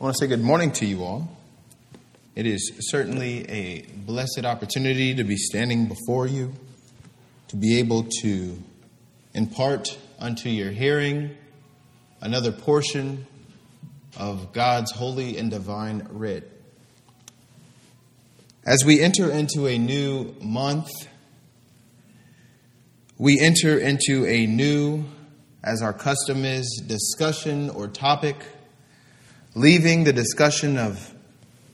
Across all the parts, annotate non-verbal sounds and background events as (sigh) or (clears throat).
I want to say good morning to you all. It is certainly a blessed opportunity to be standing before you, to be able to impart unto your hearing another portion of God's holy and divine writ. As we enter into a new month, we enter into a new, as our custom is, discussion or topic leaving the discussion of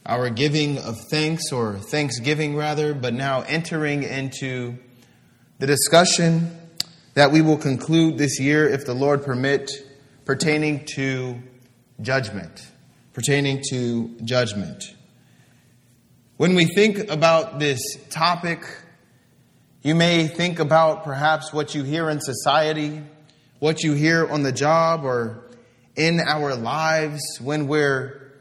our giving of thanks or thanksgiving rather, but now entering into the discussion that we will conclude this year, if the Lord permit, pertaining to judgment. Pertaining to judgment. When we think about this topic, you may think about perhaps what you hear in society, what you hear on the job, or in our lives when we're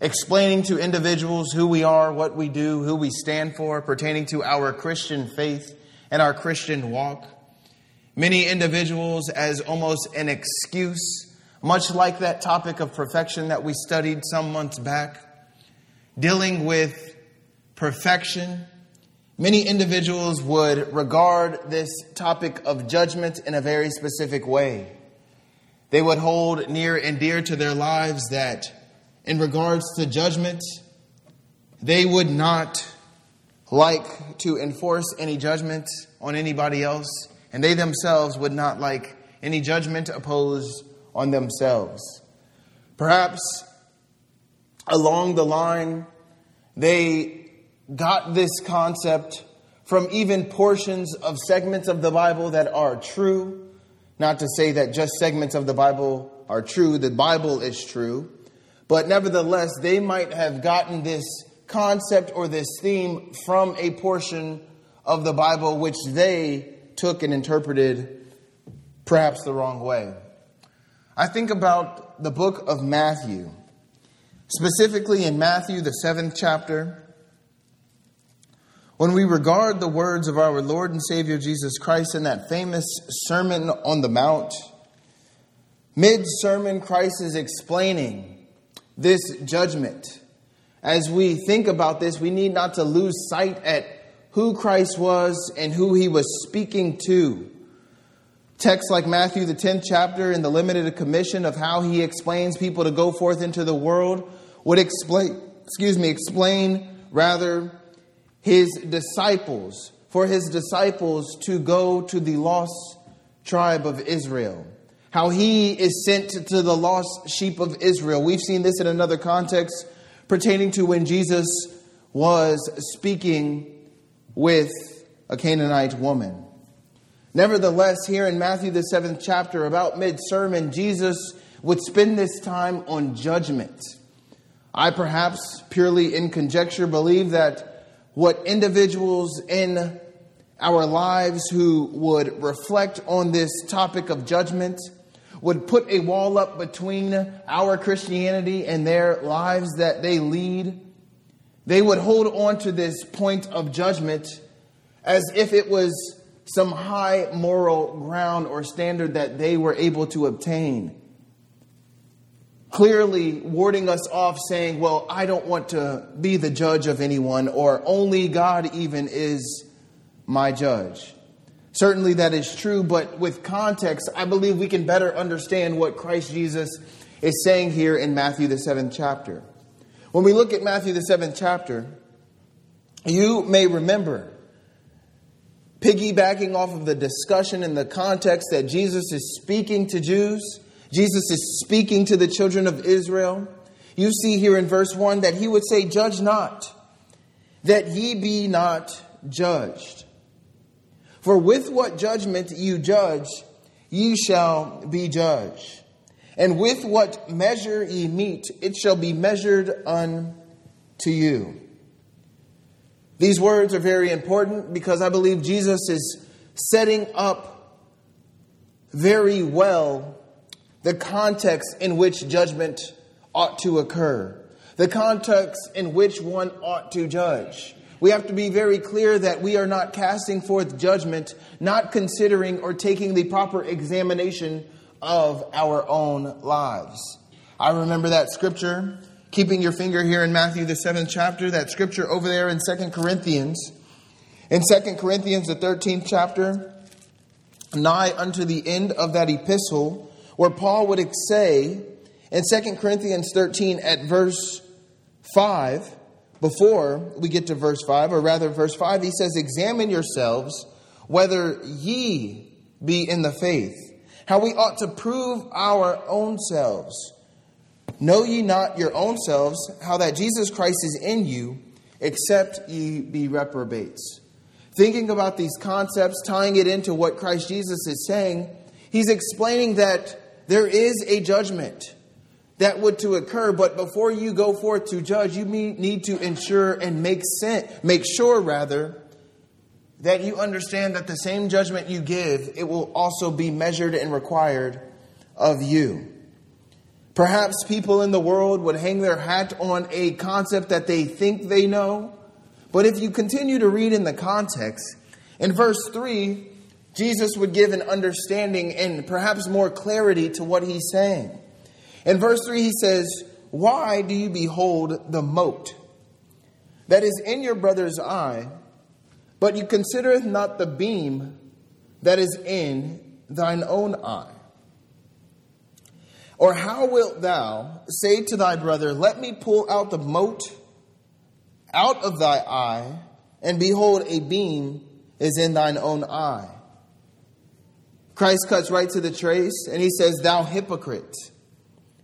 explaining to individuals who we are, what we do, who we stand for, pertaining to our Christian faith and our Christian walk. Many individuals, as almost an excuse, much like that topic of perfection that we studied some months back, dealing with perfection. Many individuals would regard this topic of judgment in a very specific way. They would hold near and dear to their lives that, in regards to judgment, they would not like to enforce any judgment on anybody else, and they themselves would not like any judgment opposed on themselves. Perhaps along the line, they got this concept from even portions of segments of the Bible that are true not to say that just segments of the Bible are true, the Bible is true, but nevertheless, they might have gotten this concept or this theme from a portion of the Bible which they took and interpreted perhaps the wrong way. I think about the book of Matthew, specifically in Matthew, the seventh chapter. When we regard the words of our Lord and Savior Jesus Christ in that famous Sermon on the Mount, mid sermon, Christ is explaining this judgment. As we think about this, we need not to lose sight at who Christ was and who he was speaking to. Texts like Matthew, the 10th chapter, and the limited commission of how he explains people to go forth into the world would explain, excuse me, explain rather his disciples, for his disciples to go to the lost tribe of Israel. How he is sent to the lost sheep of Israel. We've seen this in another context pertaining to when Jesus was speaking with a Canaanite woman. Nevertheless, here in Matthew, the seventh chapter, about mid sermon, Jesus would spend this time on judgment. I perhaps, purely in conjecture, believe that what individuals in our lives who would reflect on this topic of judgment would put a wall up between our Christianity and their lives that they lead. They would hold on to this point of judgment as if it was some high moral ground or standard that they were able to obtain clearly warding us off, saying, Well, I don't want to be the judge of anyone, or only God even is my judge. Certainly that is true, but with context, I believe we can better understand what Christ Jesus is saying here in Matthew, the seventh chapter. When we look at Matthew, the seventh chapter, you may remember, piggybacking off of the discussion in the context that Jesus is speaking to Jews Jesus is speaking to the children of Israel. You see here in verse 1 that he would say, Judge not, that ye be not judged. For with what judgment you judge, ye shall be judged. And with what measure ye meet, it shall be measured unto you. These words are very important because I believe Jesus is setting up very well the context in which judgment ought to occur, the context in which one ought to judge. We have to be very clear that we are not casting forth judgment, not considering or taking the proper examination of our own lives. I remember that scripture keeping your finger here in Matthew, the seventh chapter, that scripture over there in Second Corinthians. In Second Corinthians, the 13th chapter, nigh unto the end of that epistle, where Paul would say in Second Corinthians 13 at verse 5, before we get to verse 5, or rather verse 5, he says, Examine yourselves whether ye be in the faith, how we ought to prove our own selves. Know ye not your own selves how that Jesus Christ is in you, except ye be reprobates? Thinking about these concepts, tying it into what Christ Jesus is saying, he's explaining that there is a judgment that would to occur, but before you go forth to judge, you need to ensure and make sense, make sure rather that you understand that the same judgment you give, it will also be measured and required of you. Perhaps people in the world would hang their hat on a concept that they think they know, but if you continue to read in the context, in verse 3, Jesus would give an understanding and perhaps more clarity to what he's saying. In verse 3, he says, Why do you behold the mote that is in your brother's eye, but you considereth not the beam that is in thine own eye? Or how wilt thou say to thy brother, Let me pull out the mote out of thy eye, and behold, a beam is in thine own eye? Christ cuts right to the trace, and he says, Thou hypocrite,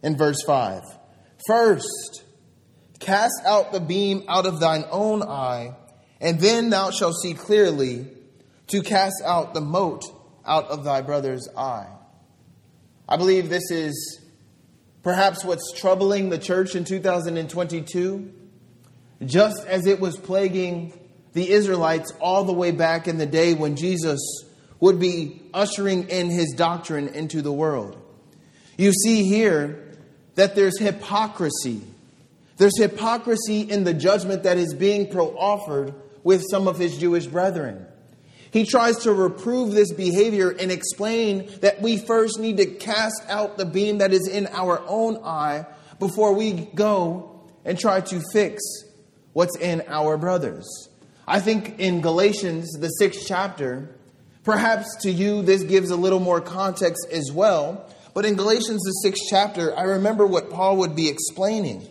in verse 5. First, cast out the beam out of thine own eye and then thou shalt see clearly to cast out the mote out of thy brother's eye. I believe this is perhaps what's troubling the church in 2022, just as it was plaguing the Israelites all the way back in the day when Jesus would be ushering in his doctrine into the world. You see here that there's hypocrisy. There's hypocrisy in the judgment that is being pro offered with some of his Jewish brethren. He tries to reprove this behavior and explain that we first need to cast out the beam that is in our own eye before we go and try to fix what's in our brothers. I think in Galatians, the sixth chapter, perhaps to you this gives a little more context as well. But in Galatians, the sixth chapter, I remember what Paul would be explaining.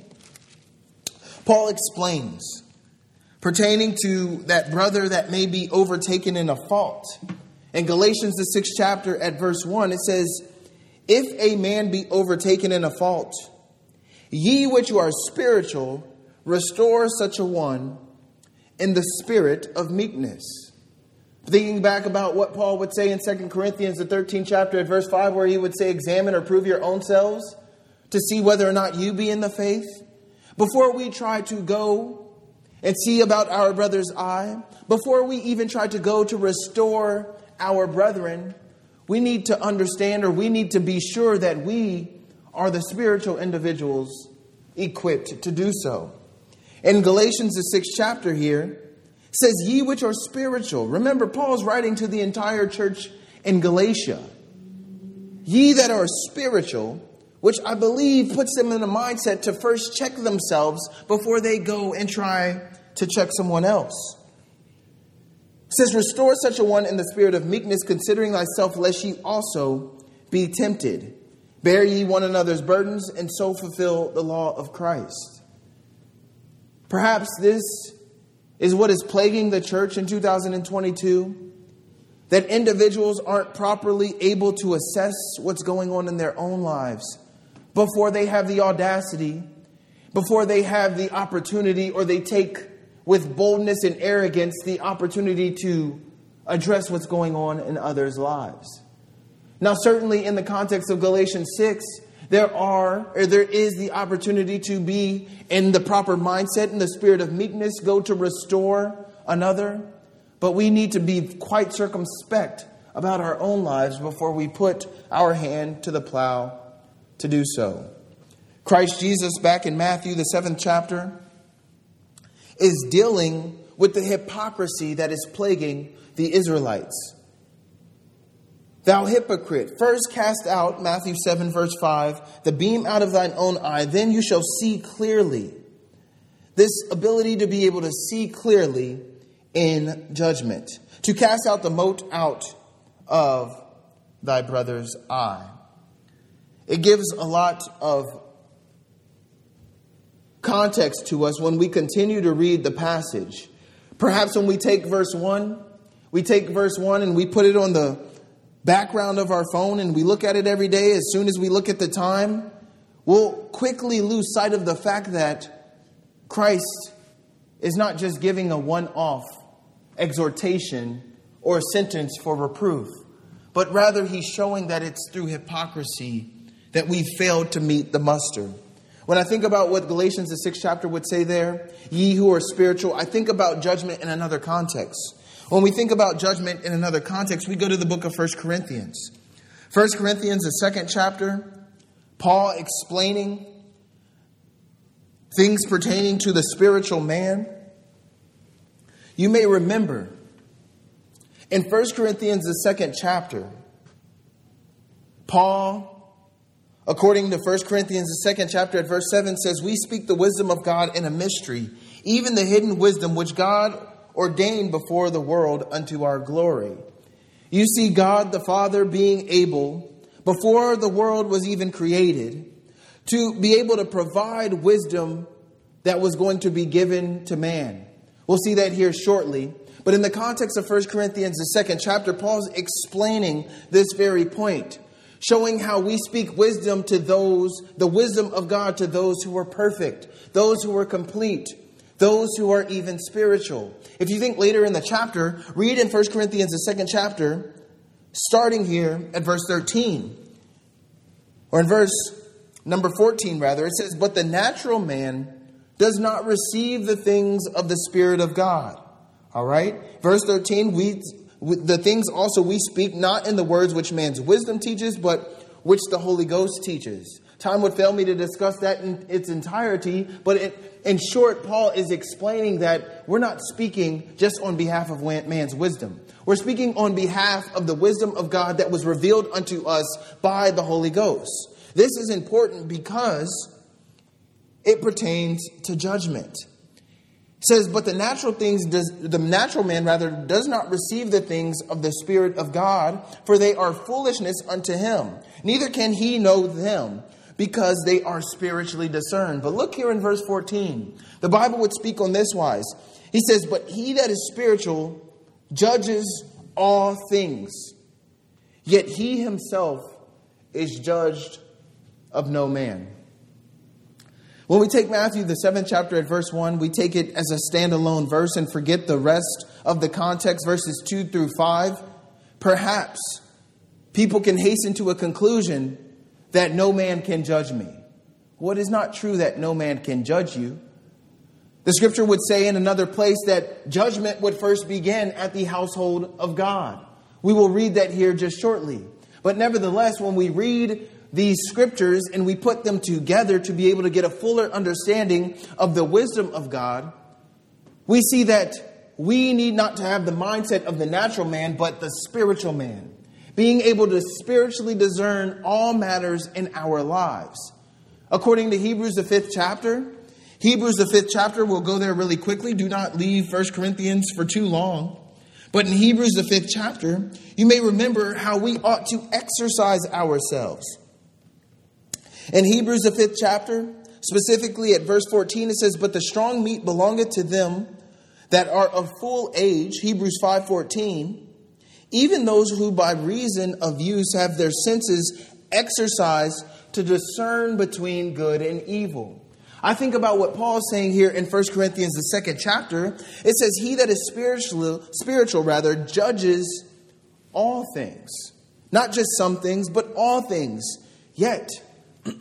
Paul explains pertaining to that brother that may be overtaken in a fault. In Galatians, the sixth chapter, at verse 1, it says, If a man be overtaken in a fault, ye which are spiritual, restore such a one in the spirit of meekness. Thinking back about what Paul would say in 2 Corinthians, the 13th chapter, at verse 5, where he would say, Examine or prove your own selves to see whether or not you be in the faith. Before we try to go and see about our brother's eye, before we even try to go to restore our brethren, we need to understand or we need to be sure that we are the spiritual individuals equipped to do so. In Galatians, the sixth chapter here, says, Ye which are spiritual. Remember, Paul's writing to the entire church in Galatia. Ye that are spiritual, which I believe puts them in a mindset to first check themselves before they go and try to check someone else. It says, Restore such a one in the spirit of meekness, considering thyself, lest ye also be tempted. Bear ye one another's burdens, and so fulfill the law of Christ. Perhaps this is what is plaguing the church in 2022 that individuals aren't properly able to assess what's going on in their own lives before they have the audacity, before they have the opportunity, or they take with boldness and arrogance the opportunity to address what's going on in others' lives. Now, certainly in the context of Galatians 6, there are or there is the opportunity to be in the proper mindset in the spirit of meekness, go to restore another. But we need to be quite circumspect about our own lives before we put our hand to the plow to do so. Christ Jesus, back in Matthew, the seventh chapter, is dealing with the hypocrisy that is plaguing the Israelites. Thou hypocrite, first cast out, Matthew 7, verse 5, the beam out of thine own eye, then you shall see clearly. This ability to be able to see clearly in judgment, to cast out the mote out of thy brother's eye. It gives a lot of context to us when we continue to read the passage. Perhaps when we take verse 1, we take verse 1 and we put it on the background of our phone and we look at it every day as soon as we look at the time, we'll quickly lose sight of the fact that Christ is not just giving a one off exhortation or a sentence for reproof, but rather he's showing that it's through hypocrisy that we failed to meet the muster. When I think about what Galatians, the sixth chapter, would say there, ye who are spiritual, I think about judgment in another context. When we think about judgment in another context, we go to the book of 1 Corinthians. 1 Corinthians, the second chapter, Paul explaining things pertaining to the spiritual man. You may remember in 1 Corinthians, the second chapter, Paul According to 1 Corinthians, the second chapter at verse 7 says, We speak the wisdom of God in a mystery, even the hidden wisdom which God ordained before the world unto our glory. You see, God the Father being able, before the world was even created, to be able to provide wisdom that was going to be given to man. We'll see that here shortly. But in the context of 1 Corinthians, the second chapter, Paul's explaining this very point showing how we speak wisdom to those, the wisdom of God to those who are perfect, those who are complete, those who are even spiritual. If you think later in the chapter, read in 1 Corinthians, the second chapter, starting here at verse 13, or in verse number 14, rather, it says, But the natural man does not receive the things of the Spirit of God. All right? Verse 13, we the things also we speak not in the words which man's wisdom teaches, but which the Holy Ghost teaches. Time would fail me to discuss that in its entirety, but it, in short, Paul is explaining that we're not speaking just on behalf of man's wisdom. We're speaking on behalf of the wisdom of God that was revealed unto us by the Holy Ghost. This is important because it pertains to judgment says, But the natural things does the natural man rather does not receive the things of the Spirit of God, for they are foolishness unto him. Neither can he know them, because they are spiritually discerned. But look here in verse 14. The Bible would speak on this wise. He says, But he that is spiritual judges all things, yet he himself is judged of no man. When we take Matthew, the seventh chapter at verse 1, we take it as a standalone verse and forget the rest of the context, verses 2 through 5. Perhaps people can hasten to a conclusion that no man can judge me. What is not true that no man can judge you? The scripture would say in another place that judgment would first begin at the household of God. We will read that here just shortly. But nevertheless, when we read these scriptures and we put them together to be able to get a fuller understanding of the wisdom of God, we see that we need not to have the mindset of the natural man, but the spiritual man. Being able to spiritually discern all matters in our lives. According to Hebrews, the fifth chapter, Hebrews, the fifth chapter, we'll go there really quickly. Do not leave First Corinthians for too long. But in Hebrews, the fifth chapter, you may remember how we ought to exercise ourselves. In Hebrews, the fifth chapter, specifically at verse 14, it says, But the strong meat belongeth to them that are of full age, Hebrews 5.14, even those who by reason of use have their senses exercised to discern between good and evil. I think about what Paul is saying here in 1 Corinthians, the second chapter. It says, He that is spiritual, spiritual rather, judges all things. Not just some things, but all things. Yet, (clears throat)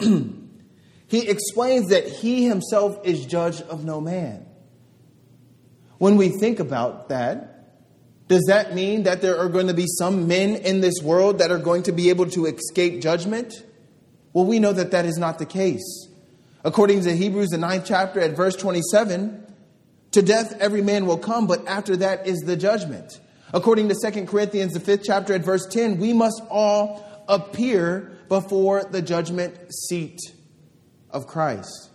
he explains that he himself is judge of no man. When we think about that, does that mean that there are going to be some men in this world that are going to be able to escape judgment? Well, we know that that is not the case. According to Hebrews, the ninth chapter, at verse 27, to death every man will come, but after that is the judgment. According to 2 Corinthians, the fifth chapter at verse 10, we must all appear before the judgment seat of Christ.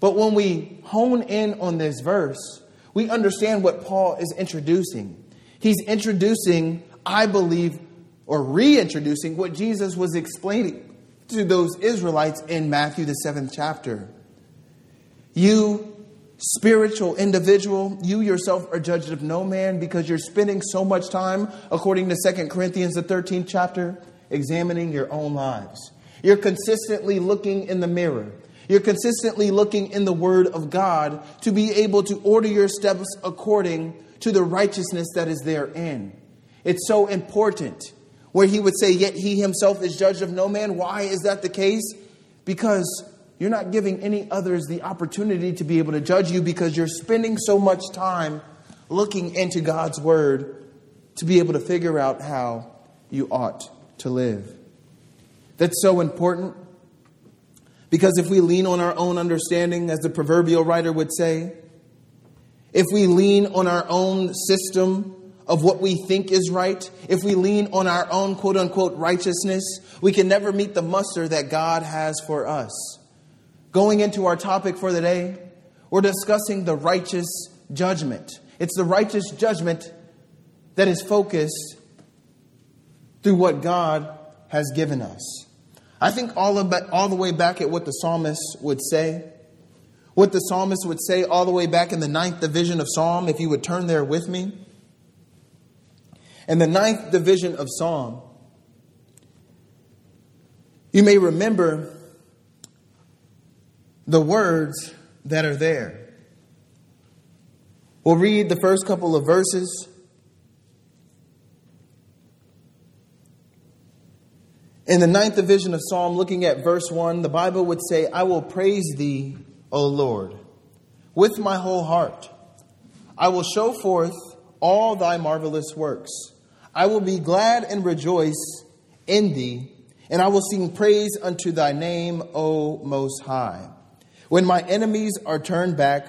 But when we hone in on this verse, we understand what Paul is introducing. He's introducing, I believe, or reintroducing what Jesus was explaining to those Israelites in Matthew, the seventh chapter. You, spiritual individual, you yourself are judged of no man because you're spending so much time, according to 2 Corinthians, the 13th chapter, examining your own lives. You're consistently looking in the mirror. You're consistently looking in the Word of God to be able to order your steps according to the righteousness that is therein. It's so important where he would say, Yet he himself is judged of no man. Why is that the case? Because you're not giving any others the opportunity to be able to judge you because you're spending so much time looking into God's word to be able to figure out how you ought to live. That's so important because if we lean on our own understanding, as the proverbial writer would say, if we lean on our own system of what we think is right, if we lean on our own quote unquote righteousness, we can never meet the muster that God has for us. Going into our topic for the day, we're discussing the righteous judgment. It's the righteous judgment that is focused through what God has given us. I think all, about, all the way back at what the psalmist would say, what the psalmist would say all the way back in the ninth division of Psalm, if you would turn there with me. In the ninth division of Psalm, you may remember the words that are there. We'll read the first couple of verses. In the ninth division of Psalm, looking at verse 1, the Bible would say, I will praise thee, O Lord, with my whole heart. I will show forth all thy marvelous works. I will be glad and rejoice in thee, and I will sing praise unto thy name, O Most High. When my enemies are turned back,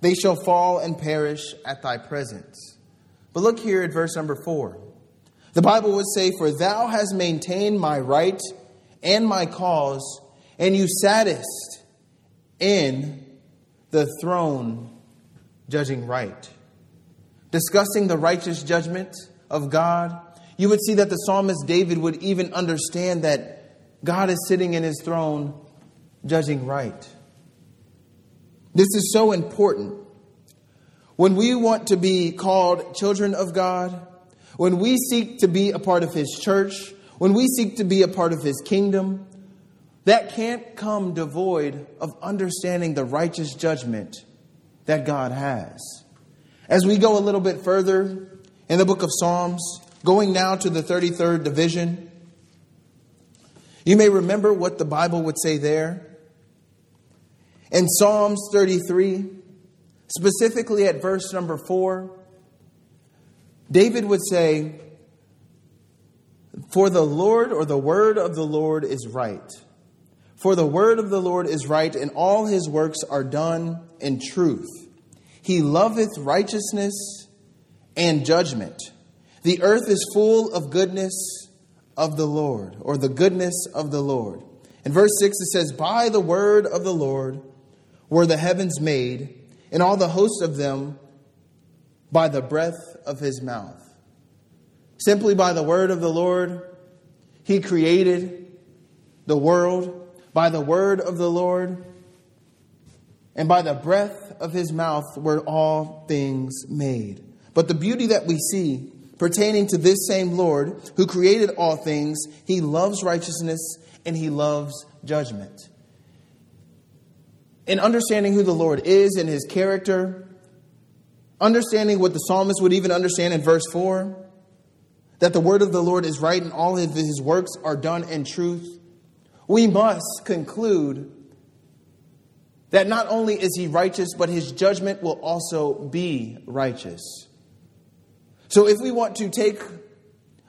they shall fall and perish at thy presence. But look here at verse number four. The Bible would say, For thou hast maintained my right and my cause, and you sattest in the throne judging right. Discussing the righteous judgment of God, you would see that the psalmist David would even understand that God is sitting in his throne judging right. This is so important. When we want to be called children of God, when we seek to be a part of His church, when we seek to be a part of His kingdom, that can't come devoid of understanding the righteous judgment that God has. As we go a little bit further in the book of Psalms, going now to the 33rd division. You may remember what the Bible would say there. In Psalms 33, specifically at verse number 4, David would say, For the Lord or the word of the Lord is right. For the word of the Lord is right, and all his works are done in truth. He loveth righteousness and judgment. The earth is full of goodness of the Lord, or the goodness of the Lord. In verse 6, it says, By the word of the Lord were the heavens made, and all the hosts of them by the breath of his mouth. Simply by the word of the Lord, he created the world. By the word of the Lord, and by the breath of his mouth were all things made. But the beauty that we see pertaining to this same Lord who created all things, he loves righteousness and he loves judgment. In understanding who the Lord is and his character, understanding what the psalmist would even understand in verse 4 that the word of the Lord is right and all of his works are done in truth, we must conclude that not only is he righteous, but his judgment will also be righteous. So if we want to take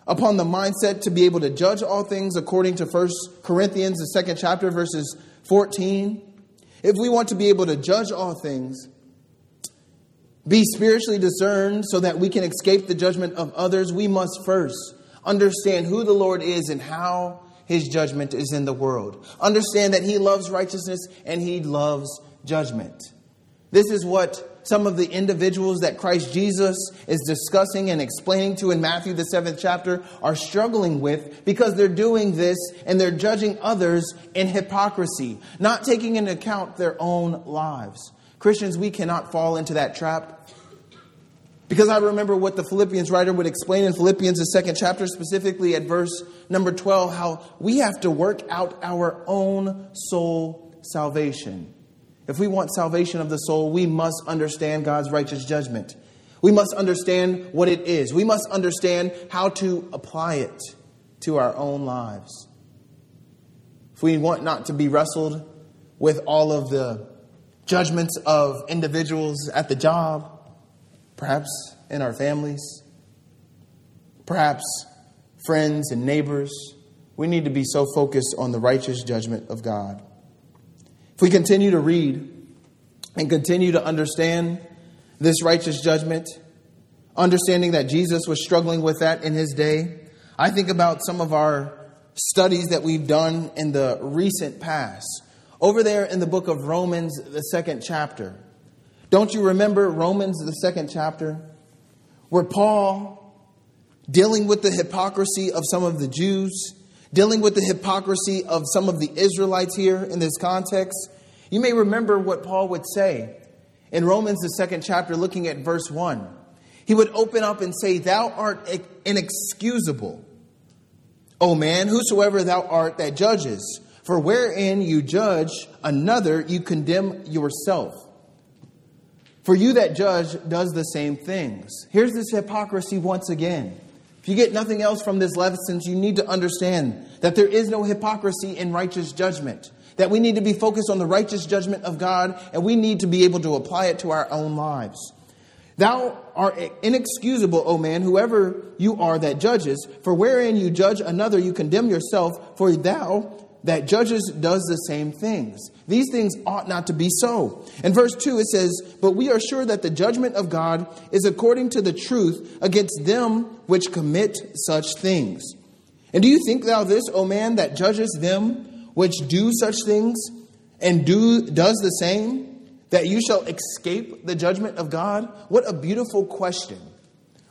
upon the mindset to be able to judge all things according to 1 Corinthians, the second chapter, verses 14, if we want to be able to judge all things, be spiritually discerned so that we can escape the judgment of others, we must first understand who the Lord is and how his judgment is in the world. Understand that he loves righteousness and he loves judgment. This is what some of the individuals that Christ Jesus is discussing and explaining to in Matthew, the seventh chapter, are struggling with because they're doing this and they're judging others in hypocrisy, not taking into account their own lives. Christians, we cannot fall into that trap. Because I remember what the Philippians writer would explain in Philippians, the second chapter, specifically at verse number 12, how we have to work out our own soul salvation. If we want salvation of the soul, we must understand God's righteous judgment. We must understand what it is. We must understand how to apply it to our own lives. If we want not to be wrestled with all of the judgments of individuals at the job, perhaps in our families, perhaps friends and neighbors. We need to be so focused on the righteous judgment of God. If we continue to read and continue to understand this righteous judgment, understanding that Jesus was struggling with that in his day, I think about some of our studies that we've done in the recent past. Over there in the book of Romans, the second chapter, don't you remember Romans, the second chapter, where Paul, dealing with the hypocrisy of some of the Jews, dealing with the hypocrisy of some of the Israelites here in this context, you may remember what Paul would say in Romans, the second chapter, looking at verse 1. He would open up and say, Thou art inexcusable, O man, whosoever thou art that judges. For wherein you judge another, you condemn yourself. For you that judge does the same things. Here's this hypocrisy once again. If you get nothing else from this lesson, you need to understand that there is no hypocrisy in righteous judgment. That we need to be focused on the righteous judgment of God and we need to be able to apply it to our own lives. Thou art inexcusable, O man, whoever you are that judges, for wherein you judge another, you condemn yourself, for thou that judges does the same things. These things ought not to be so. In verse 2 it says, "But we are sure that the judgment of God is according to the truth against them which commit such things." And do you think thou this, O man, that judges them which do such things and do does the same, that you shall escape the judgment of God? What a beautiful question.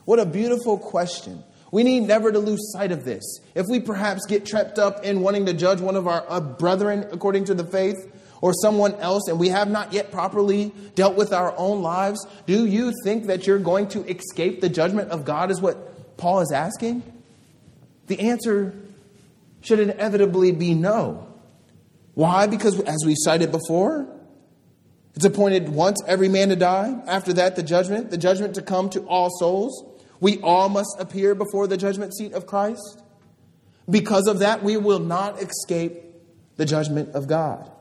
What a beautiful question. We need never to lose sight of this. If we perhaps get trapped up in wanting to judge one of our uh, brethren according to the faith or someone else and we have not yet properly dealt with our own lives, do you think that you're going to escape the judgment of God, is what Paul is asking? The answer should inevitably be no. Why? Because as we cited before, it's appointed once every man to die. After that, the judgment, the judgment to come to all souls. We all must appear before the judgment seat of Christ. Because of that, we will not escape the judgment of God.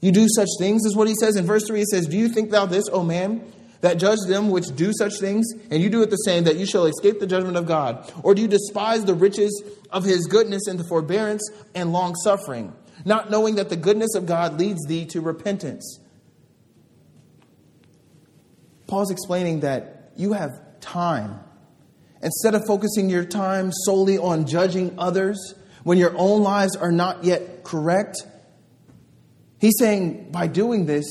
You do such things, is what he says in verse 3. He says, Do you think thou this, O man, that judge them which do such things, and you do it the same, that you shall escape the judgment of God? Or do you despise the riches of his goodness and the forbearance and long suffering, not knowing that the goodness of God leads thee to repentance? Paul's explaining that you have time Instead of focusing your time solely on judging others when your own lives are not yet correct, he's saying by doing this,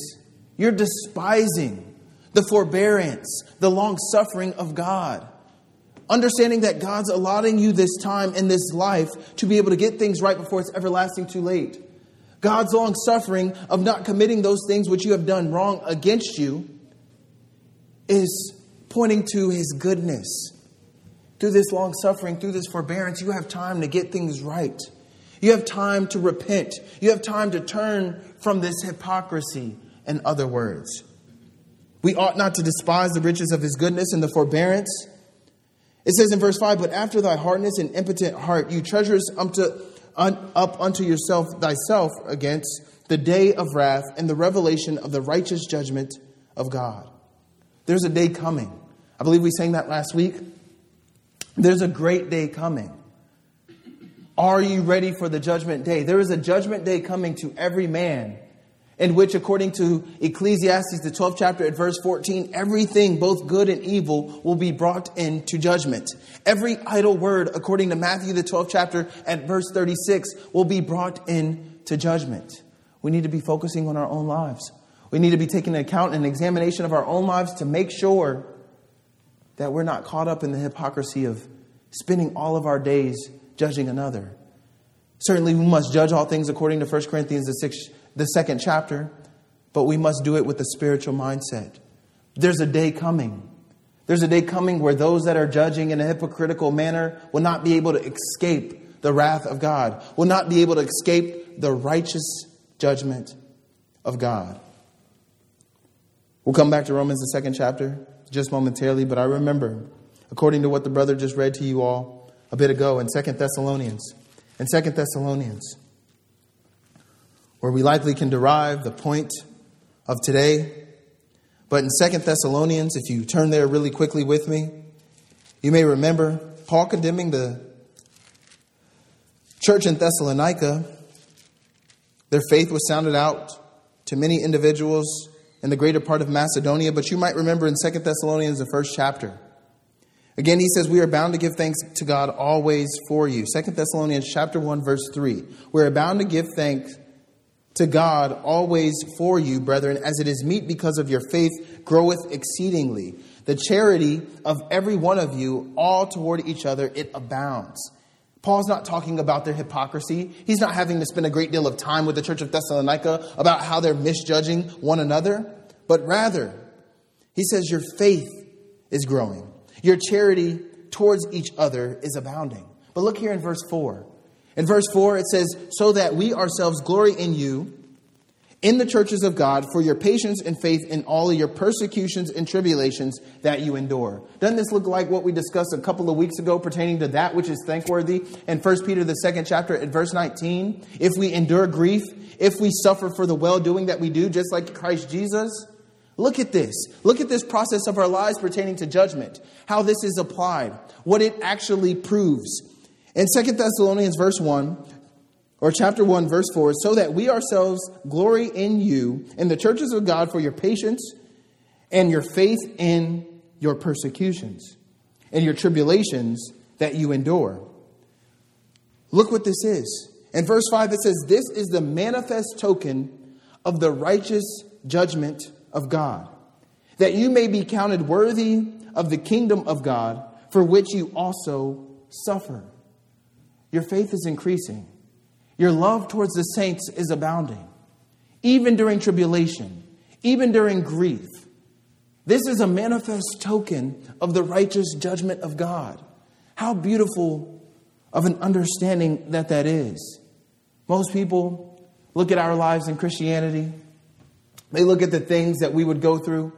you're despising the forbearance, the long suffering of God. Understanding that God's allotting you this time in this life to be able to get things right before it's everlasting too late. God's long suffering of not committing those things which you have done wrong against you is pointing to his goodness through this long suffering, through this forbearance, you have time to get things right. You have time to repent. You have time to turn from this hypocrisy, in other words. We ought not to despise the riches of his goodness and the forbearance. It says in verse 5 But after thy hardness and impotent heart, you treasures up unto yourself thyself against the day of wrath and the revelation of the righteous judgment of God. There's a day coming. I believe we sang that last week. There's a great day coming. Are you ready for the judgment day? There is a judgment day coming to every man in which, according to Ecclesiastes, the 12th chapter at verse 14, everything, both good and evil, will be brought into judgment. Every idle word, according to Matthew, the 12th chapter at verse 36, will be brought into judgment. We need to be focusing on our own lives. We need to be taking into account and examination of our own lives to make sure that we're not caught up in the hypocrisy of spending all of our days judging another. Certainly, we must judge all things according to 1 Corinthians, the sixth the second chapter, but we must do it with a spiritual mindset. There's a day coming. There's a day coming where those that are judging in a hypocritical manner will not be able to escape the wrath of God, will not be able to escape the righteous judgment of God. We'll come back to Romans, the second chapter, just momentarily, but I remember, according to what the brother just read to you all a bit ago in Second Thessalonians, in Second Thessalonians, where we likely can derive the point of today. But in Second Thessalonians, if you turn there really quickly with me, you may remember Paul condemning the church in Thessalonica. Their faith was sounded out to many individuals in the greater part of Macedonia, but you might remember in Second Thessalonians, the first chapter. Again, he says, We are bound to give thanks to God always for you. Second Thessalonians chapter 1, verse 3. We are bound to give thanks to God always for you, brethren, as it is meet because of your faith groweth exceedingly. The charity of every one of you, all toward each other, it abounds. Paul's not talking about their hypocrisy. He's not having to spend a great deal of time with the church of Thessalonica about how they're misjudging one another, but rather, he says, Your faith is growing, your charity towards each other is abounding. But look here in verse 4. In verse 4, it says, So that we ourselves glory in you, in the churches of God, for your patience and faith in all of your persecutions and tribulations that you endure. Doesn't this look like what we discussed a couple of weeks ago pertaining to that which is thankworthy in 1 Peter, the second chapter, at verse 19? If we endure grief, if we suffer for the well doing that we do, just like Christ Jesus. Look at this. Look at this process of our lives pertaining to judgment, how this is applied, what it actually proves. In 2 Thessalonians verse 1, or chapter 1, verse 4, so that we ourselves glory in you, in the churches of God, for your patience and your faith in your persecutions and your tribulations that you endure. Look what this is. In verse 5, it says, This is the manifest token of the righteous judgment of God, that you may be counted worthy of the kingdom of God, for which you also suffer. Your faith is increasing. Your love towards the saints is abounding, even during tribulation, even during grief. This is a manifest token of the righteous judgment of God. How beautiful of an understanding that that is. Most people look at our lives in Christianity, they look at the things that we would go through,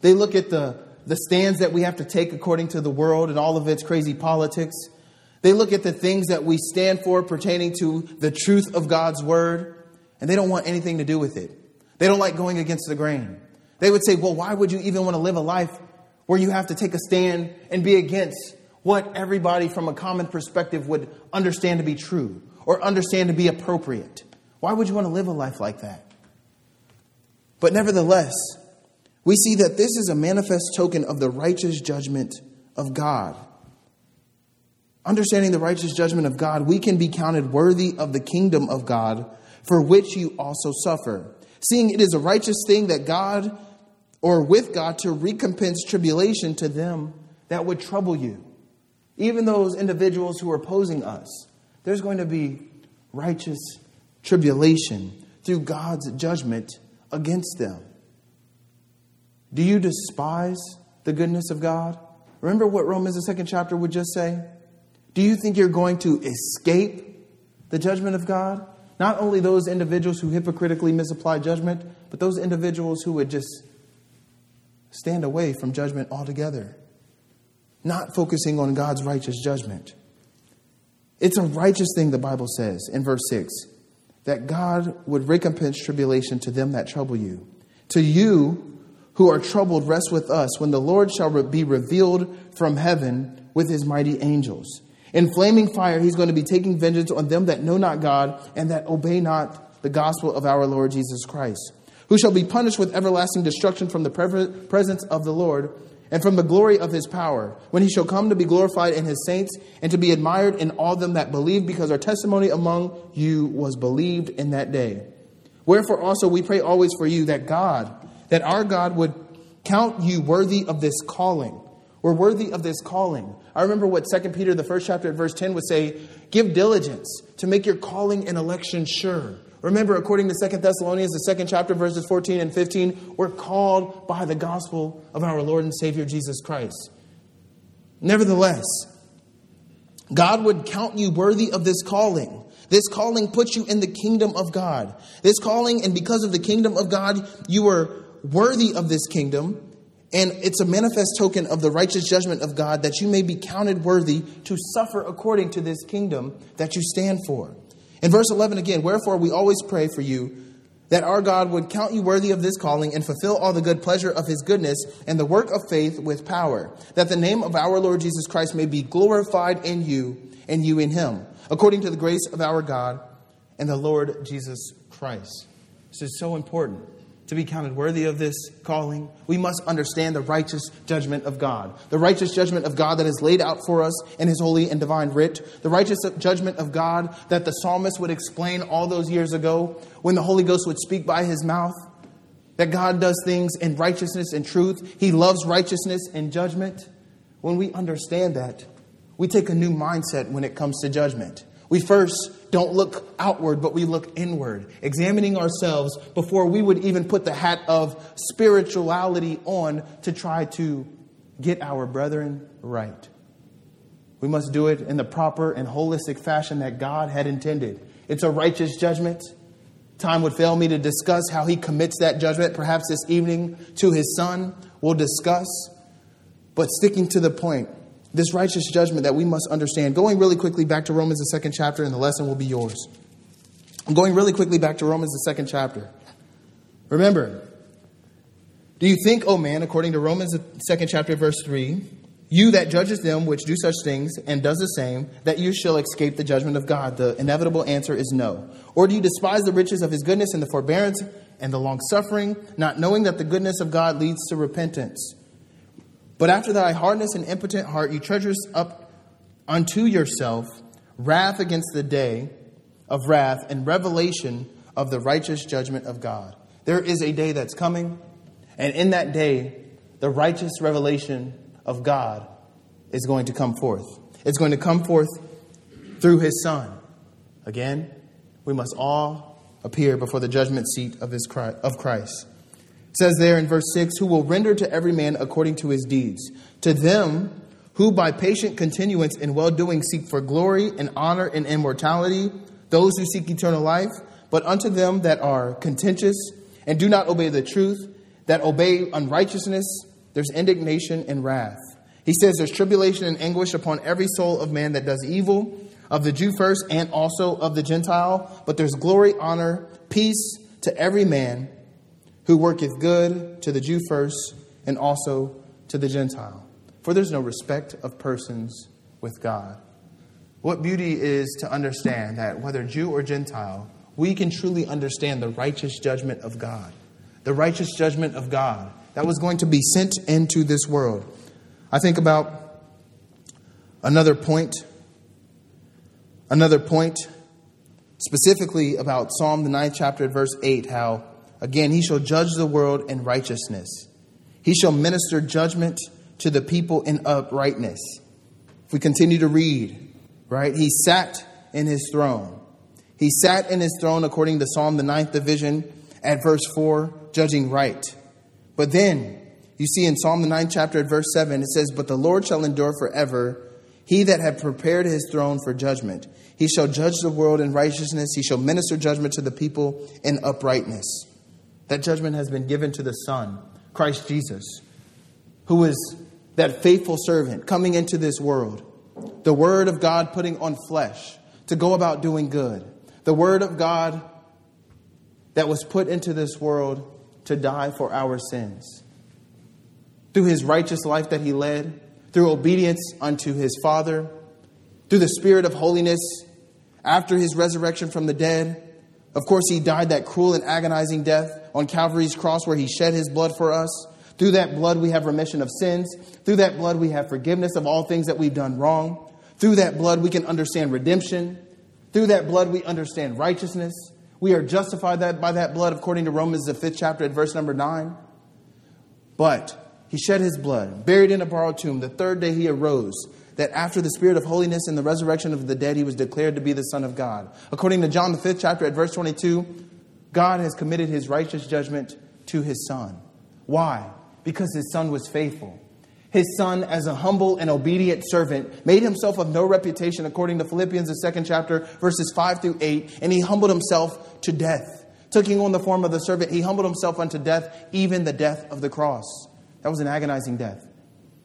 they look at the, the stands that we have to take according to the world and all of its crazy politics. They look at the things that we stand for pertaining to the truth of God's word, and they don't want anything to do with it. They don't like going against the grain. They would say, Well, why would you even want to live a life where you have to take a stand and be against what everybody from a common perspective would understand to be true or understand to be appropriate? Why would you want to live a life like that? But nevertheless, we see that this is a manifest token of the righteous judgment of God. Understanding the righteous judgment of God, we can be counted worthy of the kingdom of God, for which you also suffer. Seeing it is a righteous thing that God, or with God, to recompense tribulation to them that would trouble you. Even those individuals who are opposing us, there's going to be righteous tribulation through God's judgment against them. Do you despise the goodness of God? Remember what Romans, the second chapter, would just say? Do you think you're going to escape the judgment of God? Not only those individuals who hypocritically misapply judgment, but those individuals who would just stand away from judgment altogether, not focusing on God's righteous judgment. It's a righteous thing, the Bible says in verse 6, that God would recompense tribulation to them that trouble you. To you who are troubled, rest with us when the Lord shall be revealed from heaven with his mighty angels in flaming fire, he's going to be taking vengeance on them that know not God and that obey not the gospel of our Lord Jesus Christ, who shall be punished with everlasting destruction from the presence of the Lord and from the glory of his power, when he shall come to be glorified in his saints and to be admired in all them that believe, because our testimony among you was believed in that day. Wherefore also we pray always for you that God, that our God would count you worthy of this calling. We're worthy of this calling. I remember what 2 Peter, the first chapter at verse 10, would say give diligence to make your calling and election sure. Remember, according to 2 Thessalonians, the second chapter, verses 14 and 15, we're called by the gospel of our Lord and Savior Jesus Christ. Nevertheless, God would count you worthy of this calling. This calling puts you in the kingdom of God. This calling, and because of the kingdom of God, you are worthy of this kingdom. And it's a manifest token of the righteous judgment of God that you may be counted worthy to suffer according to this kingdom that you stand for. In verse 11 again, wherefore we always pray for you that our God would count you worthy of this calling and fulfill all the good pleasure of his goodness and the work of faith with power, that the name of our Lord Jesus Christ may be glorified in you and you in him, according to the grace of our God and the Lord Jesus Christ. This is so important to be counted worthy of this calling, we must understand the righteous judgment of God. The righteous judgment of God that is laid out for us in His holy and divine writ. The righteous judgment of God that the psalmist would explain all those years ago when the Holy Ghost would speak by His mouth. That God does things in righteousness and truth. He loves righteousness and judgment. When we understand that, we take a new mindset when it comes to judgment. We first don't look outward, but we look inward, examining ourselves before we would even put the hat of spirituality on to try to get our brethren right. We must do it in the proper and holistic fashion that God had intended. It's a righteous judgment. Time would fail me to discuss how he commits that judgment. Perhaps this evening to his son, we'll discuss. But sticking to the point, this righteous judgment that we must understand. Going really quickly back to Romans, the second chapter, and the lesson will be yours. I'm going really quickly back to Romans, the second chapter. Remember, do you think, oh man, according to Romans, the second chapter, verse 3, you that judges them which do such things and does the same, that you shall escape the judgment of God? The inevitable answer is no. Or do you despise the riches of his goodness and the forbearance and the long suffering, not knowing that the goodness of God leads to repentance? But after thy hardness and impotent heart, you treasures up unto yourself wrath against the day of wrath and revelation of the righteous judgment of God. There is a day that's coming, and in that day, the righteous revelation of God is going to come forth. It's going to come forth through his Son. Again, we must all appear before the judgment seat of, his, of Christ. It says there in verse 6 who will render to every man according to his deeds. To them who by patient continuance in well doing seek for glory and honor and immortality, those who seek eternal life, but unto them that are contentious and do not obey the truth, that obey unrighteousness, there's indignation and wrath. He says there's tribulation and anguish upon every soul of man that does evil, of the Jew first and also of the Gentile, but there's glory, honor, peace to every man who worketh good to the Jew first and also to the Gentile. For there's no respect of persons with God. What beauty is to understand that whether Jew or Gentile, we can truly understand the righteous judgment of God. The righteous judgment of God that was going to be sent into this world. I think about another point, another point specifically about Psalm, the ninth chapter, verse 8, how Again, he shall judge the world in righteousness. He shall minister judgment to the people in uprightness. If we continue to read, right, he sat in his throne. He sat in his throne according to Psalm, the ninth division, at verse 4, judging right. But then, you see in Psalm, the ninth chapter, at verse 7, it says, But the Lord shall endure forever. He that hath prepared his throne for judgment. He shall judge the world in righteousness. He shall minister judgment to the people in uprightness. That judgment has been given to the Son, Christ Jesus, who is that faithful servant coming into this world. The Word of God putting on flesh to go about doing good. The Word of God that was put into this world to die for our sins. Through his righteous life that he led, through obedience unto his Father, through the Spirit of holiness, after his resurrection from the dead, Of course, he died that cruel and agonizing death on Calvary's cross where he shed his blood for us. Through that blood, we have remission of sins. Through that blood, we have forgiveness of all things that we've done wrong. Through that blood, we can understand redemption. Through that blood, we understand righteousness. We are justified that by that blood, according to Romans, the fifth chapter, at verse number nine. But he shed his blood, buried in a borrowed tomb. The third day he arose, that after the spirit of holiness and the resurrection of the dead, he was declared to be the Son of God. According to John, the fifth chapter, at verse 22, God has committed his righteous judgment to his Son. Why? Because his Son was faithful. His son, as a humble and obedient servant, made himself of no reputation, according to Philippians, the second chapter, verses 5 through 8, and he humbled himself to death. Taking on the form of the servant, he humbled himself unto death, even the death of the cross. That was an agonizing death.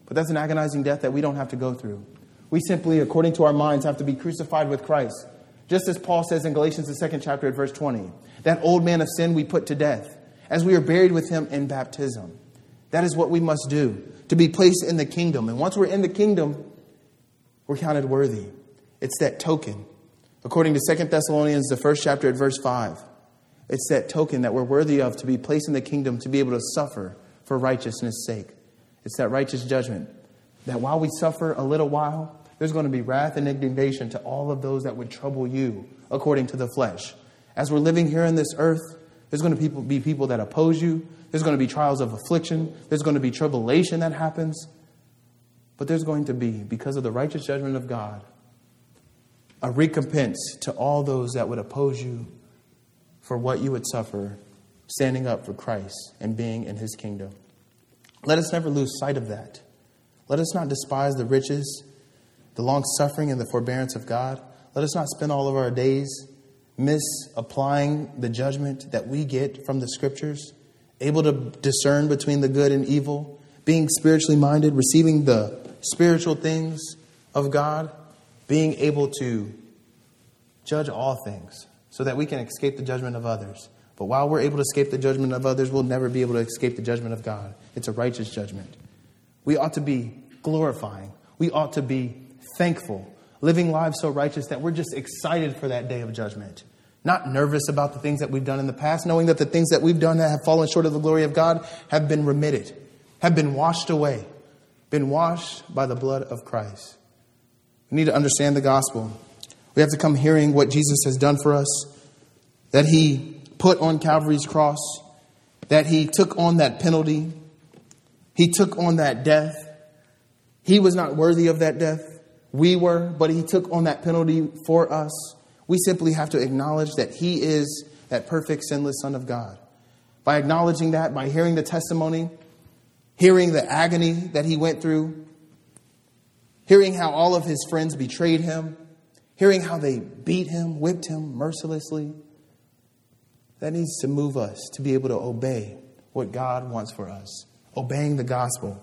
But that's an agonizing death that we don't have to go through. We simply, according to our minds, have to be crucified with Christ. Just as Paul says in Galatians, the second chapter, at verse 20, that old man of sin we put to death, as we are buried with him in baptism. That is what we must do to be placed in the kingdom. And once we're in the kingdom, we're counted worthy. It's that token. According to Second Thessalonians, the first chapter at verse 5, it's that token that we're worthy of to be placed in the kingdom, to be able to suffer for righteousness' sake. It's that righteous judgment that while we suffer a little while, there's going to be wrath and indignation to all of those that would trouble you according to the flesh. As we're living here on this earth, there's going to be people that oppose you. There's going to be trials of affliction. There's going to be tribulation that happens. But there's going to be, because of the righteous judgment of God, a recompense to all those that would oppose you for what you would suffer standing up for Christ and being in his kingdom. Let us never lose sight of that. Let us not despise the riches, the long suffering, and the forbearance of God. Let us not spend all of our days misapplying the judgment that we get from the scriptures able to discern between the good and evil, being spiritually minded, receiving the spiritual things of God, being able to judge all things so that we can escape the judgment of others. But while we're able to escape the judgment of others, we'll never be able to escape the judgment of God. It's a righteous judgment. We ought to be glorifying, we ought to be thankful, living lives so righteous that we're just excited for that day of judgment. Not nervous about the things that we've done in the past, knowing that the things that we've done that have fallen short of the glory of God have been remitted, have been washed away, been washed by the blood of Christ. We need to understand the gospel. We have to come hearing what Jesus has done for us, that he put on Calvary's cross, that he took on that penalty, he took on that death. He was not worthy of that death. We were, but he took on that penalty for us. We simply have to acknowledge that He is that perfect, sinless Son of God. By acknowledging that, by hearing the testimony, hearing the agony that He went through, hearing how all of His friends betrayed Him, hearing how they beat Him, whipped Him mercilessly, that needs to move us to be able to obey what God wants for us. Obeying the gospel.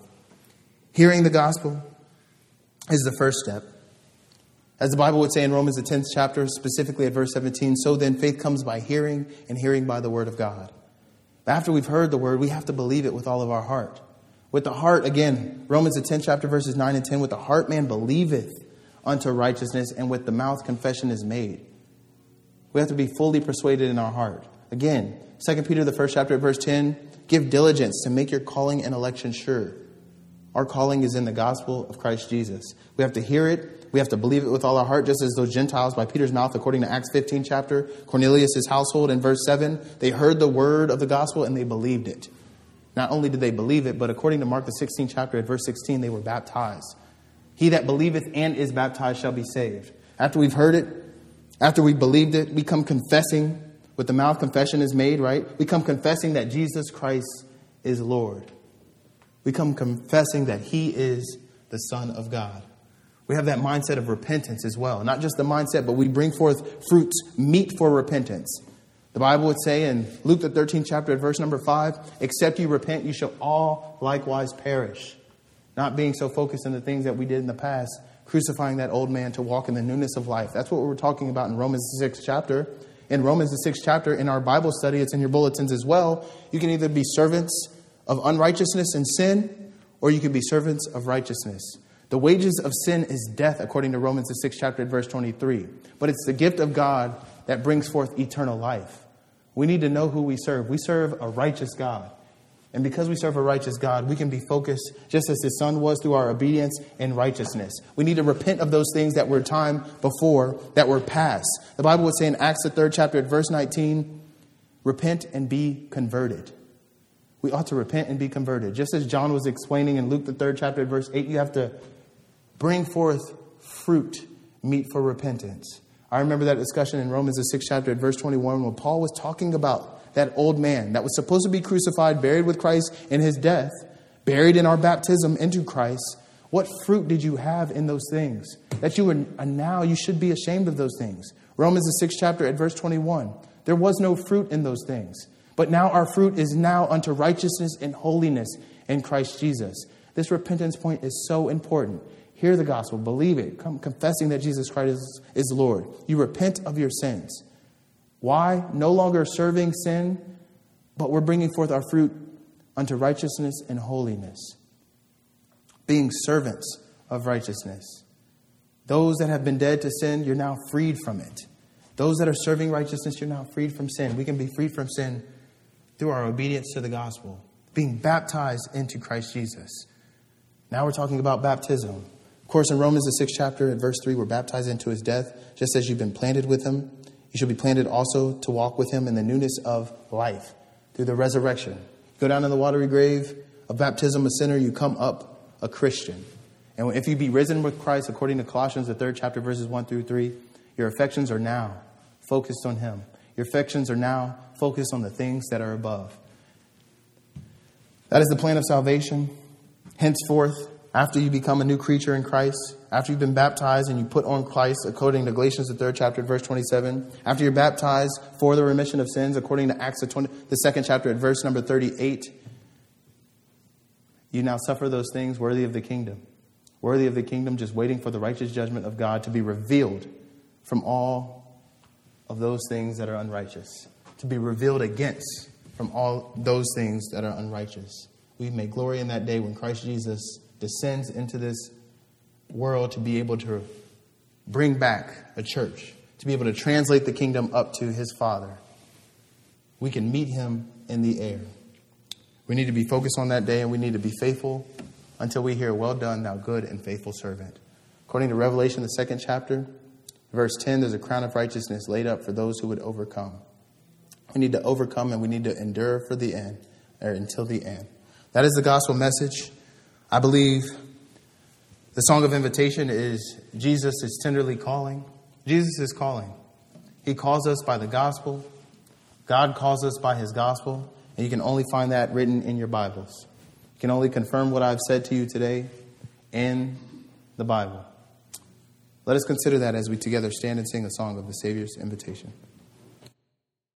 Hearing the gospel is the first step. As the Bible would say in Romans, the 10th chapter, specifically at verse 17, so then faith comes by hearing, and hearing by the word of God. After we've heard the word, we have to believe it with all of our heart. With the heart, again, Romans, the 10th chapter, verses 9 and 10, with the heart man believeth unto righteousness, and with the mouth confession is made. We have to be fully persuaded in our heart. Again, 2 Peter, the first chapter, verse 10, give diligence to make your calling and election sure. Our calling is in the gospel of Christ Jesus. We have to hear it, we have to believe it with all our heart, just as those Gentiles by Peter's mouth, according to Acts 15 chapter, Cornelius' household in verse 7, they heard the word of the gospel and they believed it. Not only did they believe it, but according to Mark the 16th chapter at verse 16, they were baptized. He that believeth and is baptized shall be saved. After we've heard it, after we've believed it, we come confessing. With the mouth, confession is made, right? We come confessing that Jesus Christ is Lord. We come confessing that He is the Son of God. We have that mindset of repentance as well. Not just the mindset, but we bring forth fruits, meet for repentance. The Bible would say in Luke, the 13th chapter, at verse number 5, except you repent, you shall all likewise perish. Not being so focused on the things that we did in the past, crucifying that old man to walk in the newness of life. That's what we're talking about in Romans, 6 chapter. In Romans, the 6th chapter, in our Bible study, it's in your bulletins as well. You can either be servants of unrighteousness and sin, or you can be servants of righteousness. The wages of sin is death, according to Romans, the sixth chapter, verse 23. But it's the gift of God that brings forth eternal life. We need to know who we serve. We serve a righteous God. And because we serve a righteous God, we can be focused just as his son was through our obedience and righteousness. We need to repent of those things that were time before, that were past. The Bible would say in Acts, the third chapter, at verse 19, repent and be converted. We ought to repent and be converted. Just as John was explaining in Luke, the third chapter, at verse 8, you have to bring forth fruit, meet for repentance. I remember that discussion in Romans, the sixth chapter, at verse 21, when Paul was talking about that old man that was supposed to be crucified, buried with Christ in his death, buried in our baptism into Christ, what fruit did you have in those things? That you were now you should be ashamed of those things. Romans the sixth chapter at verse 21. There was no fruit in those things. But now our fruit is now unto righteousness and holiness in Christ Jesus. This repentance point is so important. Hear the gospel, believe it, come confessing that Jesus Christ is, is Lord. You repent of your sins. Why? No longer serving sin, but we're bringing forth our fruit unto righteousness and holiness. Being servants of righteousness. Those that have been dead to sin, you're now freed from it. Those that are serving righteousness, you're now freed from sin. We can be freed from sin through our obedience to the gospel, being baptized into Christ Jesus. Now we're talking about baptism. Of course, in Romans, the sixth chapter, at verse 3, we're baptized into his death, just as you've been planted with him you shall be planted also to walk with him in the newness of life through the resurrection. Go down in the watery grave of baptism, a sinner, you come up a Christian. And if you be risen with Christ, according to Colossians, the third chapter, verses 1 through 3, your affections are now focused on him. Your affections are now focused on the things that are above. That is the plan of salvation. Henceforth, after you become a new creature in Christ, after you've been baptized and you put on Christ, according to Galatians, the third chapter, verse 27, after you're baptized for the remission of sins, according to Acts, the, 20, the second chapter, at verse number 38, you now suffer those things worthy of the kingdom. Worthy of the kingdom, just waiting for the righteous judgment of God to be revealed from all of those things that are unrighteous, to be revealed against from all those things that are unrighteous. We may glory in that day when Christ Jesus descends into this world to be able to bring back a church, to be able to translate the kingdom up to his Father. We can meet him in the air. We need to be focused on that day and we need to be faithful until we hear, Well done, thou good and faithful servant. According to Revelation, the second chapter, verse 10, there's a crown of righteousness laid up for those who would overcome. We need to overcome and we need to endure for the end, or until the end. That is the gospel message. I believe the song of invitation is Jesus is tenderly calling. Jesus is calling. He calls us by the gospel. God calls us by his gospel. And you can only find that written in your Bibles. You can only confirm what I've said to you today in the Bible. Let us consider that as we together stand and sing a song of the Savior's invitation.